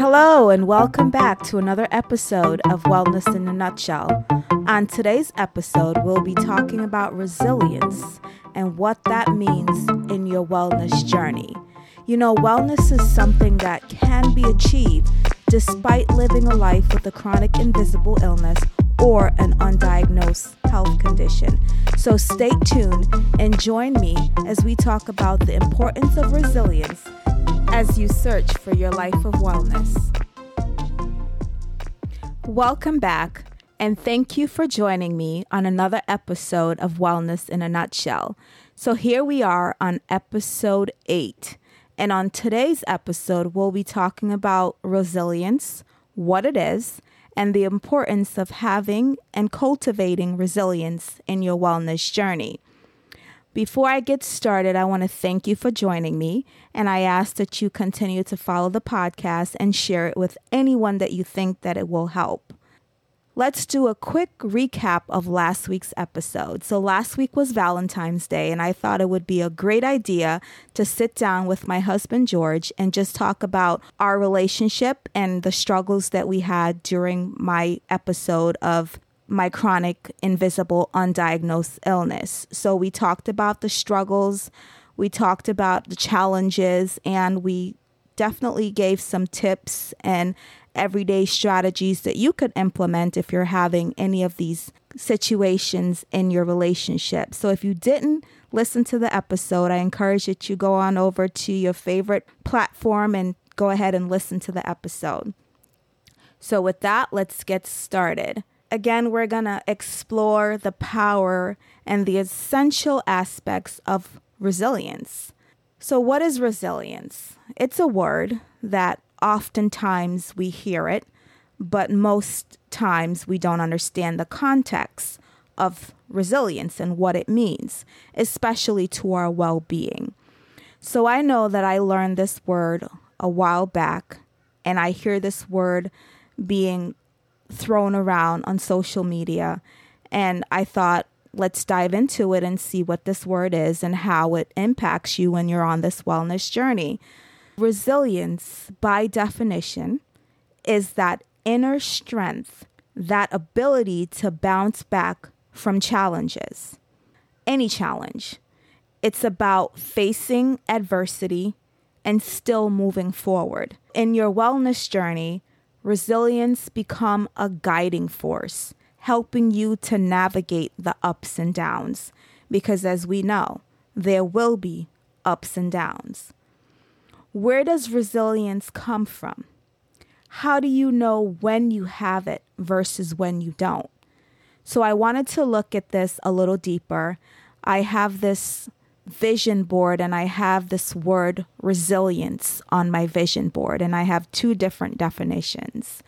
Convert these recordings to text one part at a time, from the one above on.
Hello, and welcome back to another episode of Wellness in a Nutshell. On today's episode, we'll be talking about resilience and what that means in your wellness journey. You know, wellness is something that can be achieved despite living a life with a chronic invisible illness or an undiagnosed health condition. So stay tuned and join me as we talk about the importance of resilience as you search for your life of wellness. Welcome back, and thank you for joining me on another episode of Wellness in a Nutshell. So, here we are on episode eight. And on today's episode, we'll be talking about resilience, what it is, and the importance of having and cultivating resilience in your wellness journey. Before I get started, I want to thank you for joining me, and I ask that you continue to follow the podcast and share it with anyone that you think that it will help. Let's do a quick recap of last week's episode. So, last week was Valentine's Day, and I thought it would be a great idea to sit down with my husband, George, and just talk about our relationship and the struggles that we had during my episode of my chronic, invisible, undiagnosed illness. So we talked about the struggles, we talked about the challenges, and we definitely gave some tips and everyday strategies that you could implement if you're having any of these situations in your relationship. So if you didn't listen to the episode, I encourage that you go on over to your favorite platform and go ahead and listen to the episode. So, with that, let's get started again, we're going to explore the power and the essential aspects of resilience. So, what is resilience? It's a word that oftentimes we hear it, but most times we don't understand the context of resilience and what it means, especially to our well being. So, I know that I learned this word a while back, and I hear this word being thrown around on social media. And I thought, let's dive into it and see what this word is and how it impacts you when you're on this wellness journey. Resilience, by definition, is that inner strength, that ability to bounce back from challenges, any challenge. It's about facing adversity and still moving forward. In your wellness journey, resilience become a guiding force, helping you to navigate the ups and downs. Because as we know, there will be ups and downs. Where does resilience come from? How do you know when you have it versus when you don't? So I wanted to look at this a little deeper. I have this vision board and I have this word resilience on my vision board, and I have two different definitions.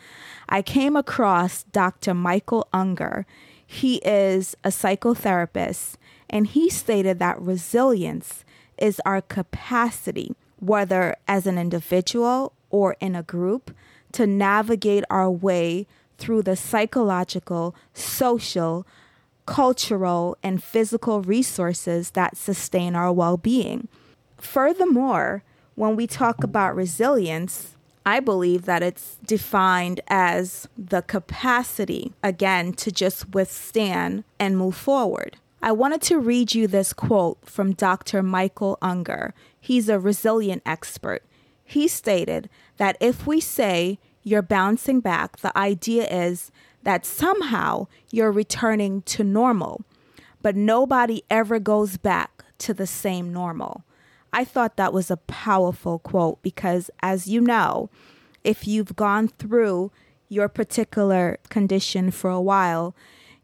I came across Dr. Michael Ungar. He is a psychotherapist, and he stated that resilience is our capacity, whether as an individual or in a group, to navigate our way through the psychological, social, cultural, and physical resources that sustain our well being. Furthermore, when we talk about resilience, I believe that it's defined as the capacity, again, to just withstand and move forward. I wanted to read you this quote from Dr. Michael Ungar. He's a resilient expert. He stated that if we say you're bouncing back, the idea is that somehow you're returning to normal, but nobody ever goes back to the same normal. I thought that was a powerful quote because, as you know, if you've gone through your particular condition for a while,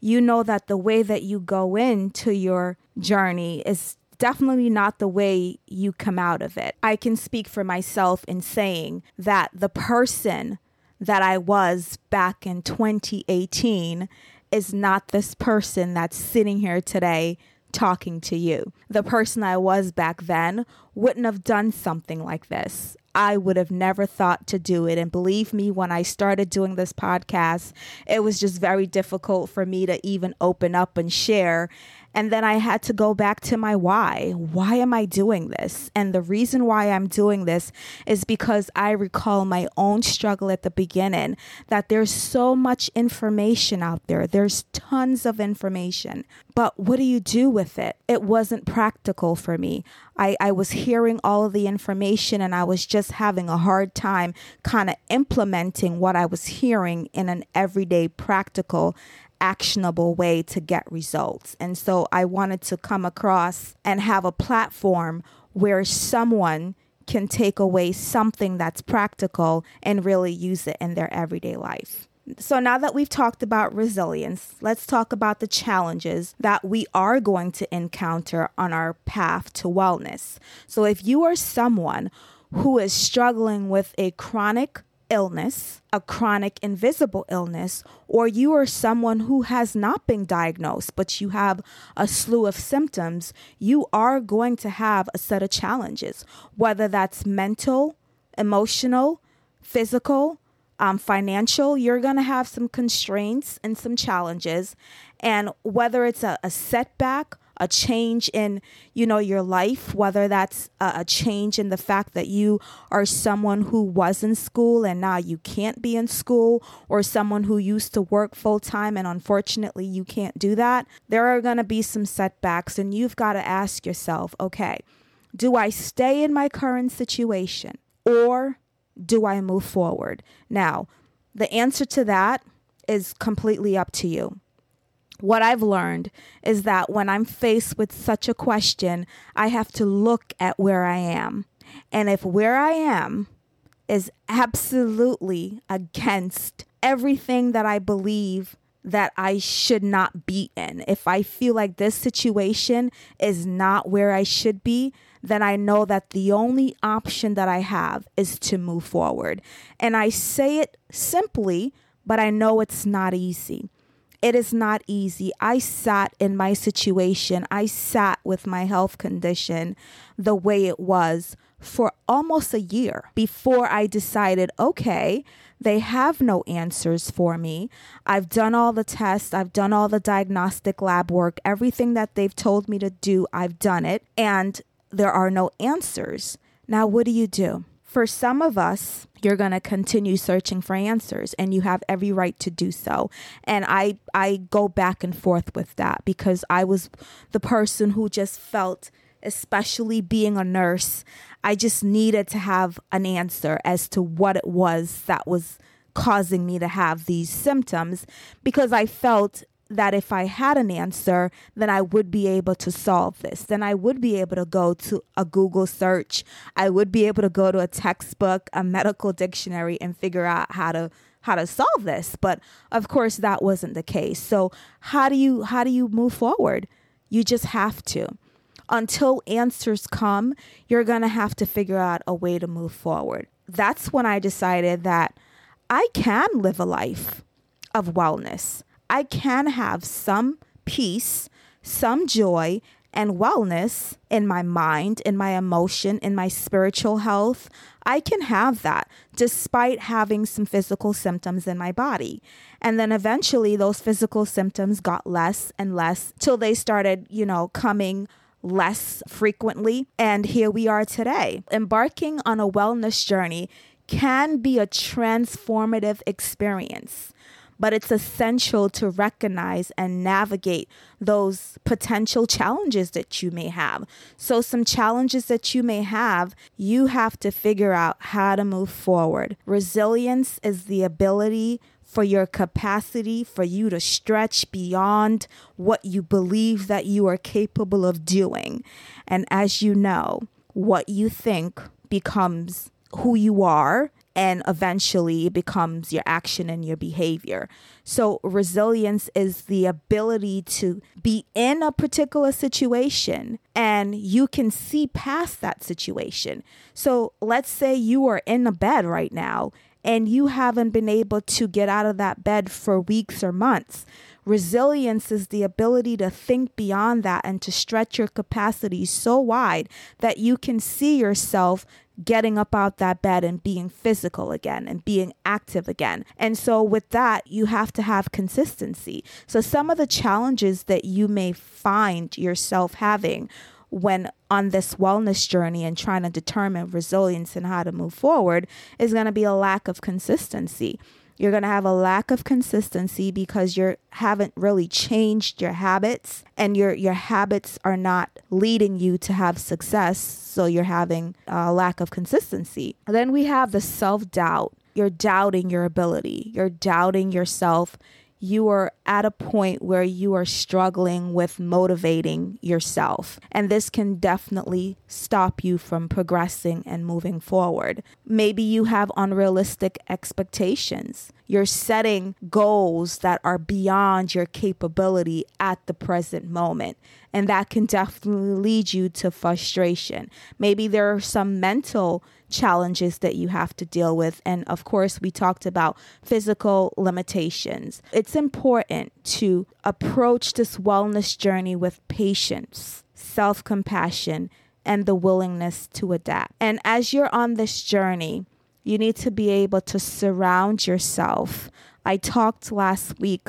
you know that the way that you go into your journey is definitely not the way you come out of it. I can speak for myself in saying that the person that I was back in 2018 is not this person that's sitting here today talking to you. The person I was back then wouldn't have done something like this. I would have never thought to do it. And believe me, when I started doing this podcast, it was just very difficult for me to even open up and share. And then I had to go back to my why. Why am I doing this? And the reason why I'm doing this is because I recall my own struggle at the beginning that there's so much information out there. There's tons of information. But what do you do with it? It wasn't practical for me. I, I was hearing all of the information and I was just having a hard time kind of implementing what I was hearing in an everyday practical actionable way to get results. And so I wanted to come across and have a platform where someone can take away something that's practical and really use it in their everyday life. So, now that we've talked about resilience, let's talk about the challenges that we are going to encounter on our path to wellness. So, if you are someone who is struggling with a chronic illness, a chronic invisible illness, or you are someone who has not been diagnosed, but you have a slew of symptoms, you are going to have a set of challenges, whether that's mental, emotional, physical, um, financial, you're going to have some constraints and some challenges. And whether it's a, a setback, a change in you know your life whether that's a, a, change in the fact that you are someone who was in school and now you can't be in school or someone who used to work full time and unfortunately you can't do that there are going to be some setbacks and you've got to ask yourself okay do I stay in my current situation or do I move forward? Now the answer to that is completely up to you what I've learned is that when I'm faced with such a question, I have to look at where I am. And if where I am is absolutely against everything that I believe that I should not be in, if I feel like this situation is not where I should be, then I know that the only option that I have is to move forward. And I say it simply, but I know it's not easy. It is not easy. I sat in my situation, I sat with my health condition the way it was for almost a year before I decided, okay, they have no answers for me. I've done all the tests, I've done all the diagnostic lab work, everything that they've told me to do, I've done it, and there are no answers. Now, what do you do? For some of us, you're going to continue searching for answers and you have every right to do so. And i i go back and forth with that because i was the person who just felt especially being a nurse i just needed to have an answer as to what it was that was causing me to have these symptoms because i felt that if I had an answer, then I would be able to solve this. Then I would be able to go to a Google search. I would be able to go to a textbook, a medical dictionary, and figure out how to how to solve this. But of course, that wasn't the case. So how do you how do you move forward? You just have to. Until answers come, you're gonna have to figure out a way to move forward. That's when I decided that I can live a life of wellness. I can have some peace, some joy, and wellness in my mind, in my emotion, in my spiritual health. I can have that despite having some physical symptoms in my body. And then eventually those physical symptoms got less and less till they started, you know, coming less frequently. And here we are today. Embarking on a wellness journey can be a transformative experience but it's essential to recognize and navigate those potential challenges that you may have. So, some challenges that you may have, you have to figure out how to move forward. Resilience is the ability for your capacity for you to stretch beyond what you believe that you are capable of doing. And as you know, what you think becomes who you are and eventually it becomes your action and your behavior. So, resilience is the ability to be in a particular situation and you can see past that situation. So, let's say you are in a bed right now and you haven't been able to get out of that bed for weeks or months. Resilience is the ability to think beyond that and to stretch your capacity so wide that you can see yourself getting up out that bed and being physical again and being active again. And so, with that, you have to have consistency. So, some of the challenges that you may find yourself having when on this wellness journey and trying to determine resilience and how to move forward is going to be a lack of consistency. You're going to have a lack of consistency because you haven't really changed your habits and your your habits are not leading you to have success, so you're having a lack of consistency. Then we have the self-doubt. You're doubting your ability. You're doubting yourself you are at a point where you are struggling with motivating yourself. And this can definitely stop you from progressing and moving forward. Maybe you have unrealistic expectations. You're setting goals that are beyond your capability at the present moment. And that can definitely lead you to frustration. Maybe there are some mental challenges that you have to deal with. And of course, we talked about physical limitations. It's important to approach this wellness journey with patience, self compassion, and the willingness to adapt. And as you're on this journey, you need to be able to surround yourself. I talked last week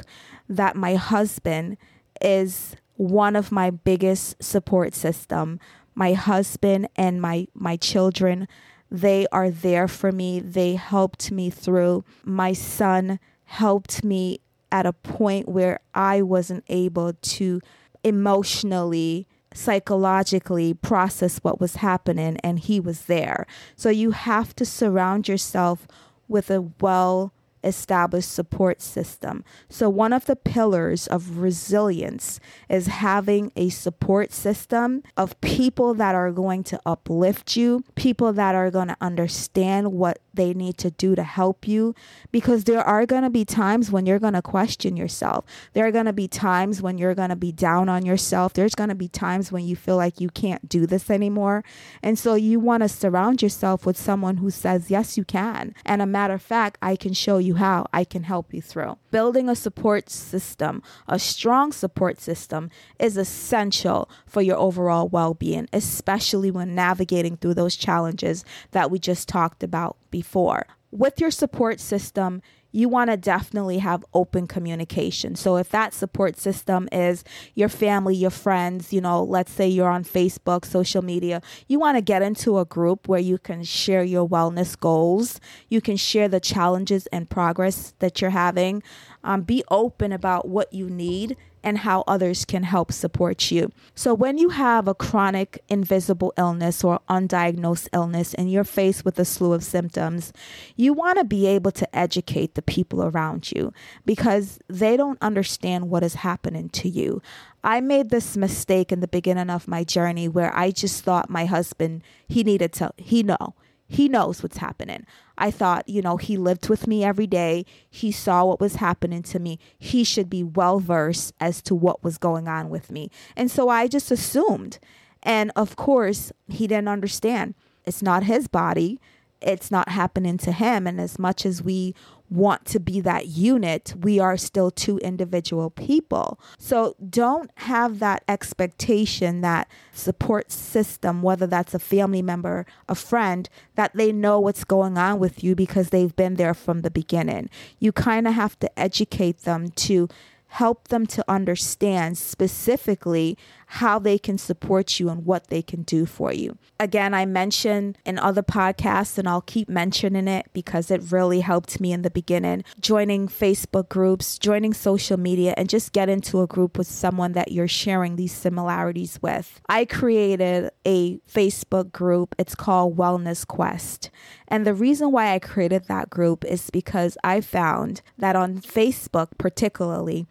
that my husband is one of my biggest support system. My husband and my my children they are there for me. They helped me through. My son helped me at a point where I wasn't able to emotionally, psychologically process what was happening, and he was there. So you have to surround yourself with a well established support system. So, one of the pillars of resilience is having a support system of people that are going to uplift you, people that are going to understand what they need to do to help you because there are going to be times when you're going to question yourself. There are going to be times when you're going to be down on yourself. There's going to be times when you feel like you can't do this anymore. And so you want to surround yourself with someone who says, Yes, you can. And a matter of fact, I can show you how I can help you through. Building a support system, a strong support system, is essential for your overall well being, especially when navigating through those challenges that we just talked about before. With your support system, you want to definitely have open communication. So if that support system is your family, your friends, you know, let's say you're on Facebook, social media, you want to get into a group where you can share your wellness goals. You can share the challenges and progress that you're having. Um, be open about what you need and how others can help support you. So, when you have a chronic invisible illness or undiagnosed illness and you're faced with a slew of symptoms, you want to be able to educate the people around you because they don't understand what is happening to you. I made this mistake in the beginning of my journey where I just thought my husband, he needed to, he know he knows what's happening. I thought, you know, he lived with me every day. He saw what was happening to me. He should be well versed as to what was going on with me. And so I just assumed. And of course, he didn't understand. It's not his body, it's not happening to him. And as much as we want to be that unit, we are still two individual people. So don't have that expectation that support system, whether that's a family member, a friend, that they know what's going on with you because they've been there from the beginning. You kind of have to educate them to help them to understand specifically how they can support you and what they can do for you. Again, I mentioned in other podcasts, and I'll keep mentioning it because it really helped me in the beginning. Joining Facebook groups, joining social media, and just get into a group with someone that you're sharing these similarities with. I created a Facebook group. It's called Wellness Quest. And the reason why I created that group is because I found that on Facebook, particularly,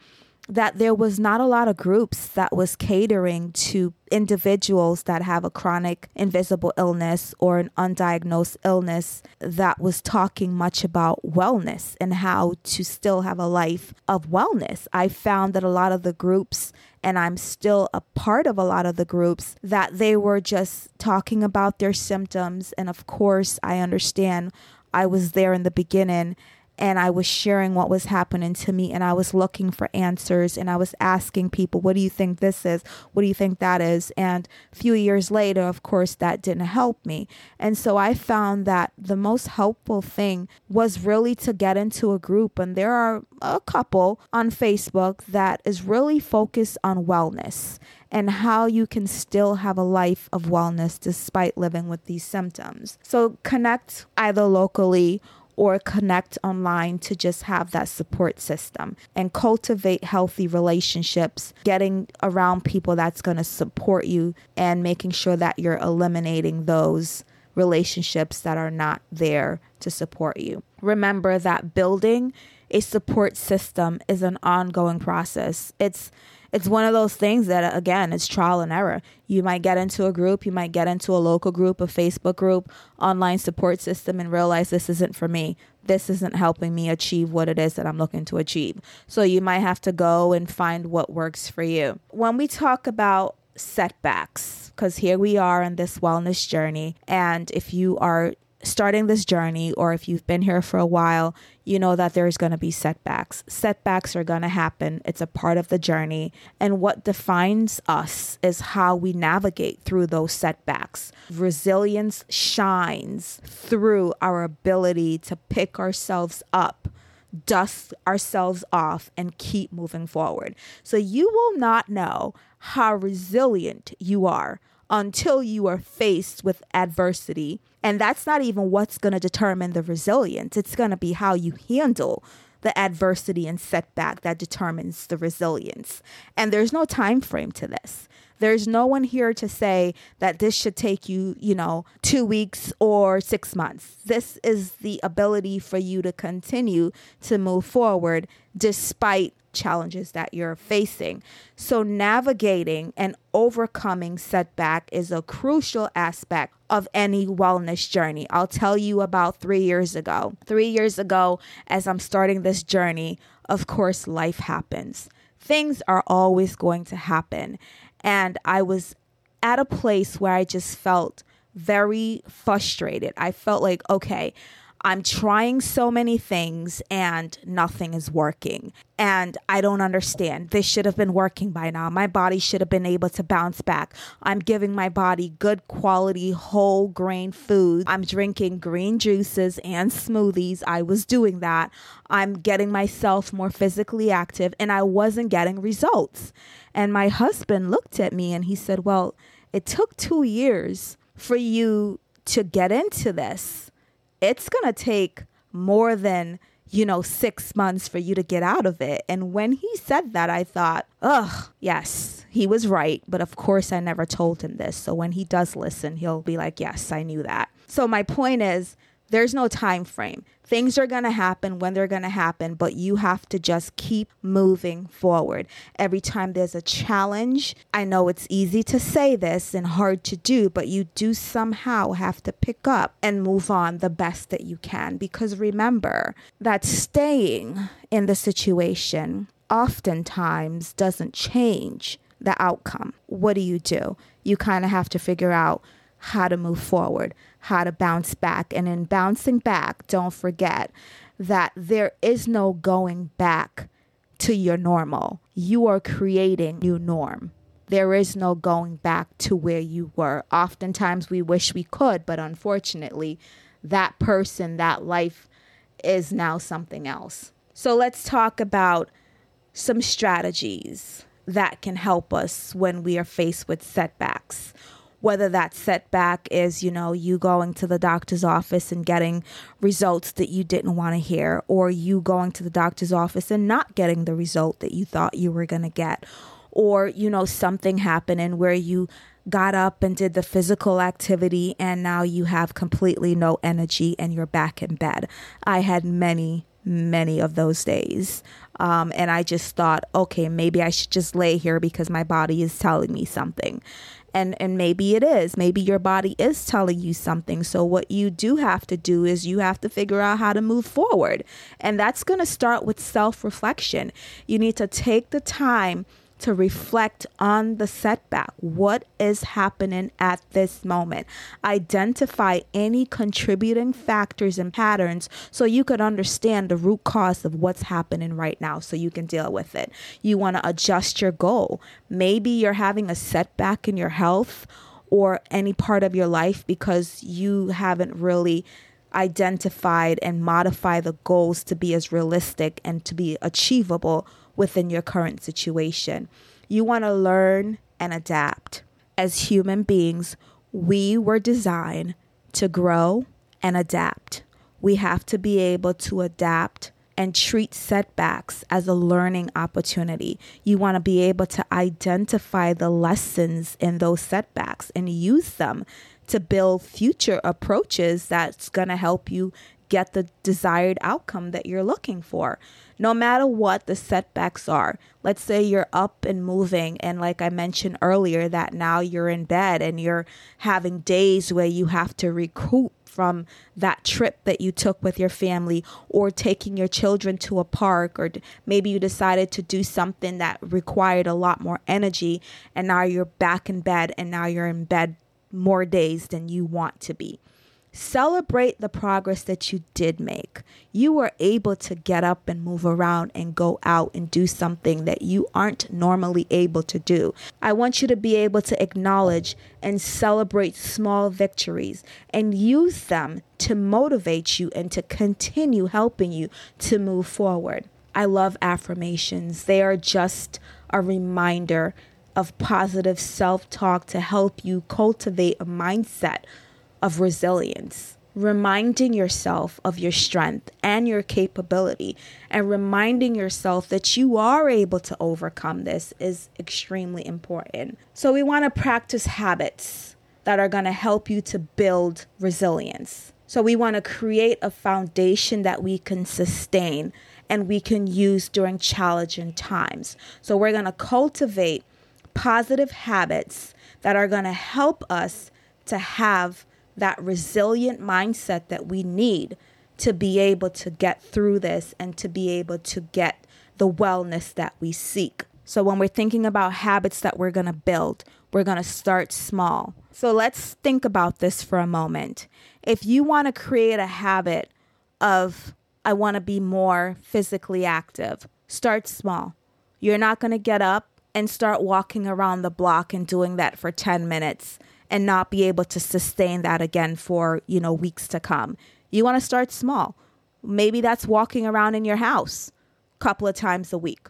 that there was not a lot of groups that was catering to individuals that have a chronic invisible illness or an undiagnosed illness that was talking much about wellness and how to still have a life of wellness. I found that a lot of the groups and I'm still a part of a lot of the groups that they were just talking about their symptoms and of course I understand I was there in the beginning and I was sharing what was happening to me and I was looking for answers and I was asking people, what do you think this is? What do you think that is? And a few years later, of course, that didn't help me. And so I found that the most helpful thing was really to get into a group. And there are a couple on Facebook that is really focused on wellness and how you can still have a life of wellness despite living with these symptoms. So connect either locally or connect online to just have that support system and cultivate healthy relationships, getting around people that's going to support you and making sure that you're eliminating those relationships that are not there to support you. Remember that building a support system is an ongoing process. It's it's one of those things that uh, again it's trial and error. You might get into a group you might get into a local group a facebook group online support system and realize this isn't for me. This isn't helping me achieve what it is that i'm looking to achieve. So you might have to go and find what works for you. When we talk about setbacks because here we are in this wellness journey and if you are starting this journey or if you've been here for a while, you know that there's going to be setbacks. Setbacks are going to happen. It's a part of the journey. And what defines us is how we navigate through those setbacks. Resilience shines through our ability to pick ourselves up dust ourselves off and keep moving forward. So you will not know how resilient you are until you are faced with adversity. And that's not even what's going to determine the resilience. It's going to be how you handle the adversity and setback that determines the resilience. And there's no time frame to this. There's no one here to say that this should take you, you know, two weeks or six months. This is the ability for you to continue to move forward despite challenges that you're facing. So, navigating and overcoming setback is a crucial aspect of any wellness journey. I'll tell you about three years ago. Three years ago, as I'm starting this journey, of course, life happens. Things are always going to happen. And I was at a place where I just felt very frustrated. I felt like, okay, I'm trying so many things and nothing is working. And I don't understand. This should have been working by now. My body should have been able to bounce back. I'm giving my body good quality whole grain food. I'm drinking green juices and smoothies. I was doing that. I'm getting myself more physically active and I wasn't getting results. And my husband looked at me and he said, Well, it took two years for you to get into this it's going to take more than you know, six months for you to get out of it. And when he said that, I thought, ugh, yes, he was right. But of course, I never told him this. So when he does listen, he'll be like, yes, I knew that. So my point is, there's no time frame. Things are going to happen when they're going to happen, but you have to just keep moving forward. Every time there's a challenge, I know it's easy to say this and hard to do, but you do somehow have to pick up and move on the best that you can. Because remember that staying in the situation oftentimes doesn't change the outcome. What do you do? You kind of have to figure out how to move forward, how to bounce back. And in bouncing back, don't forget that there is no going back to your normal. You are creating new norm. There is no going back to where you were. Oftentimes we wish we could, but unfortunately, that person, that life is now something else. So let's talk about some strategies that can help us when we are faced with setbacks whether that setback is, you know, you going to the doctor's office and getting results that you didn't want to hear, or you going to the doctor's office and not getting the result that you thought you were going to get, or, you know, something happening where you got up and did the physical activity and now you have completely no energy and you're back in bed. I had many, many of those days. Um, and I just thought, okay, maybe I should just lay here because my body is telling me something and and maybe it is. Maybe your body is telling you something. So what you do have to do is you have to figure out how to move forward. And that's going to start with self reflection you need to take the time to reflect on the setback. What is happening at this moment? Identify any contributing factors and patterns so you could understand the root cause of what's happening right now so you can deal with it. You want to adjust your goal. Maybe you're having a setback in your health or any part of your life because you haven't really identified and modify the goals to be as realistic and to be achievable within your current situation. You want to learn and adapt. As human beings, we were designed to grow and adapt. We have to be able to adapt and treat setbacks as a learning opportunity. You want to be able to identify the lessons in those setbacks and use them to build future approaches that's going to help you get the desired outcome that you're looking for. No matter what the setbacks are. Let's say you're up and moving, and like I mentioned earlier, that now you're in bed and you're having days where you have to recoup from that trip that you took with your family or taking your children to a park or maybe you decided to do something that required a lot more energy and now you're back in bed and now you're in bed more days than you want to be. Celebrate the progress that you did make. You were able to get up and move around and go out and do something that you aren't normally able to do. I want you to be able to acknowledge and celebrate small victories and use them to motivate you and to continue helping you to move forward. I love affirmations, they are just a reminder of positive self talk to help you cultivate a mindset of resilience. Reminding yourself of your strength and your capability, and reminding yourself that you are able to overcome this is extremely important. So, we want to practice habits that are going to help you to build resilience. So, we want to create a foundation that we can sustain and we can use during challenging times. So, we're going to cultivate positive habits that are going to help us to have that resilient mindset that we need to be able to get through this and to be able to get the wellness that we seek. So, when we're thinking about habits that we're going to build, we're going to start small. So, let's think about this for a moment. If you want to create a habit of, I want to be more physically active, start small. You're not going to get up and start walking around the block and doing that for 10 minutes and not be able to sustain that again for, you know, weeks to come. You want to start small. Maybe that's walking around in your house a couple of times a week.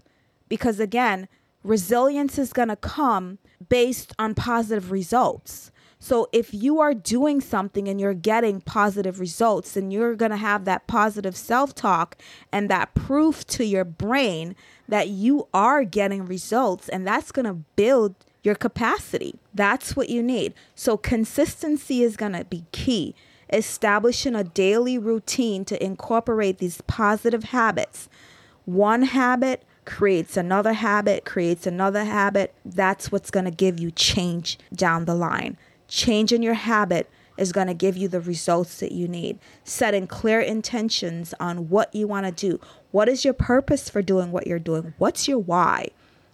Because again, resilience is going to come based on positive results. So if you are doing something and you're getting positive results, then you're going to have that positive self talk and that proof to your brain that you are getting results, and that's going to build your capacity. That's what you need. So consistency is going to be key. Establishing a daily routine to incorporate these positive habits. One habit creates another habit, creates another habit. That's what's going to give you change down the line. Changing your habit is going to give you the results that you need. Setting clear intentions on what you want to do. What is your purpose for doing what you're doing? What's your why?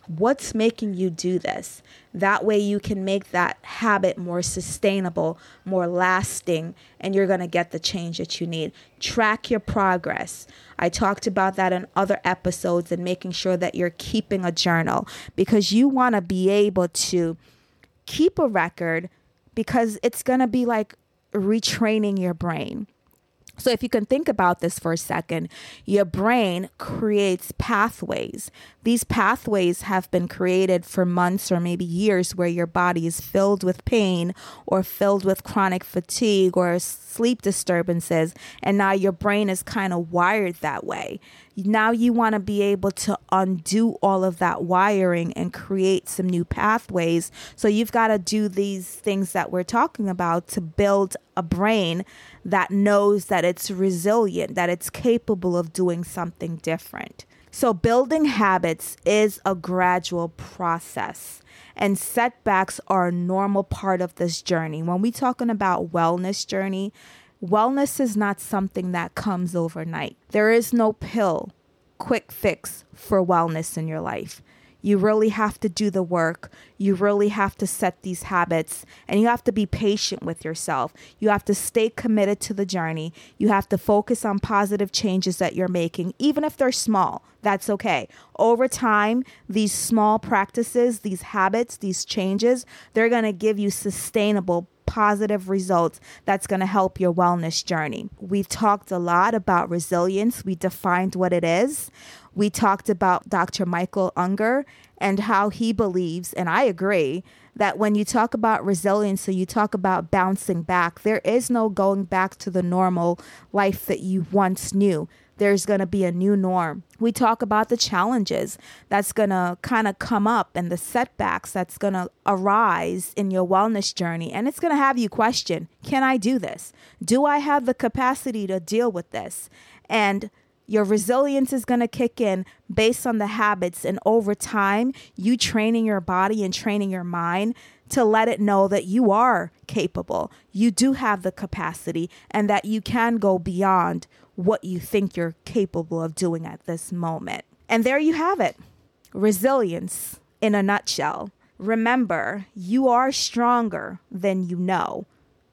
What's making you do this? That way, you can make that habit more sustainable, more lasting, and you're going to get the change that you need. Track your progress. I talked about that in other episodes and making sure that you're keeping a journal because you want to be able to keep a record because it's going to be like retraining your brain. So, if you can think about this for a second, your brain creates pathways. These pathways have been created for months or maybe years where your body is filled with pain or filled with chronic fatigue or sleep disturbances. And now your brain is kind of wired that way. Now you want to be able to undo all of that wiring and create some new pathways. So, you've got to do these things that we're talking about to build a brain that knows that it's resilient, that it's capable of doing something different. So, building habits is a gradual process, and setbacks are a normal part of this journey. When we're talking about wellness journey, wellness is not something that comes overnight. There is no pill, quick fix for wellness in your life. You really have to do the work. You really have to set these habits and you have to be patient with yourself. You have to stay committed to the journey. You have to focus on positive changes that you're making, even if they're small. That's okay. Over time, these small practices, these habits, these changes, they're going to give you sustainable positive results that's going to help your wellness journey. We've talked a lot about resilience. We defined what it is. We talked about Dr. Michael Ungar and how he believes, and I agree, that when you talk about resilience, so you talk about bouncing back, there is no going back to the normal life that you once knew there's going to be a new norm. We talk about the challenges that's going to kind of come up and the setbacks that's going to arise in your wellness journey. And it's going to have you question can I do this? Do I have the capacity to deal with this? And your resilience is going to kick in based on the habits. And over time, you training your body and training your mind to let it know that you are capable, you do have the capacity, and that you can go beyond what you think you're capable of doing at this moment. And there you have it resilience in a nutshell. Remember, you are stronger than you know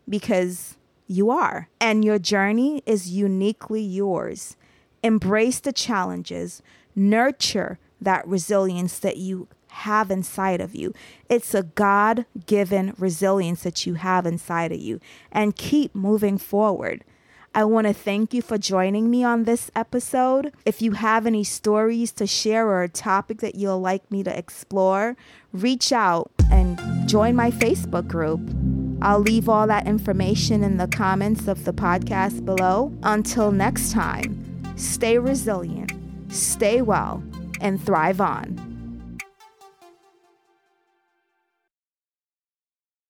because you are, and your journey is uniquely yours. Embrace the challenges, nurture that resilience that you have inside of you. It's a God given resilience that you have inside of you, and keep moving forward. I want to thank you for joining me on this episode. If you have any stories to share or a topic that you'll like me to explore, reach out and join my Facebook group. I'll leave all that information in the comments of the podcast below. Until next time, stay resilient, stay well, and thrive on.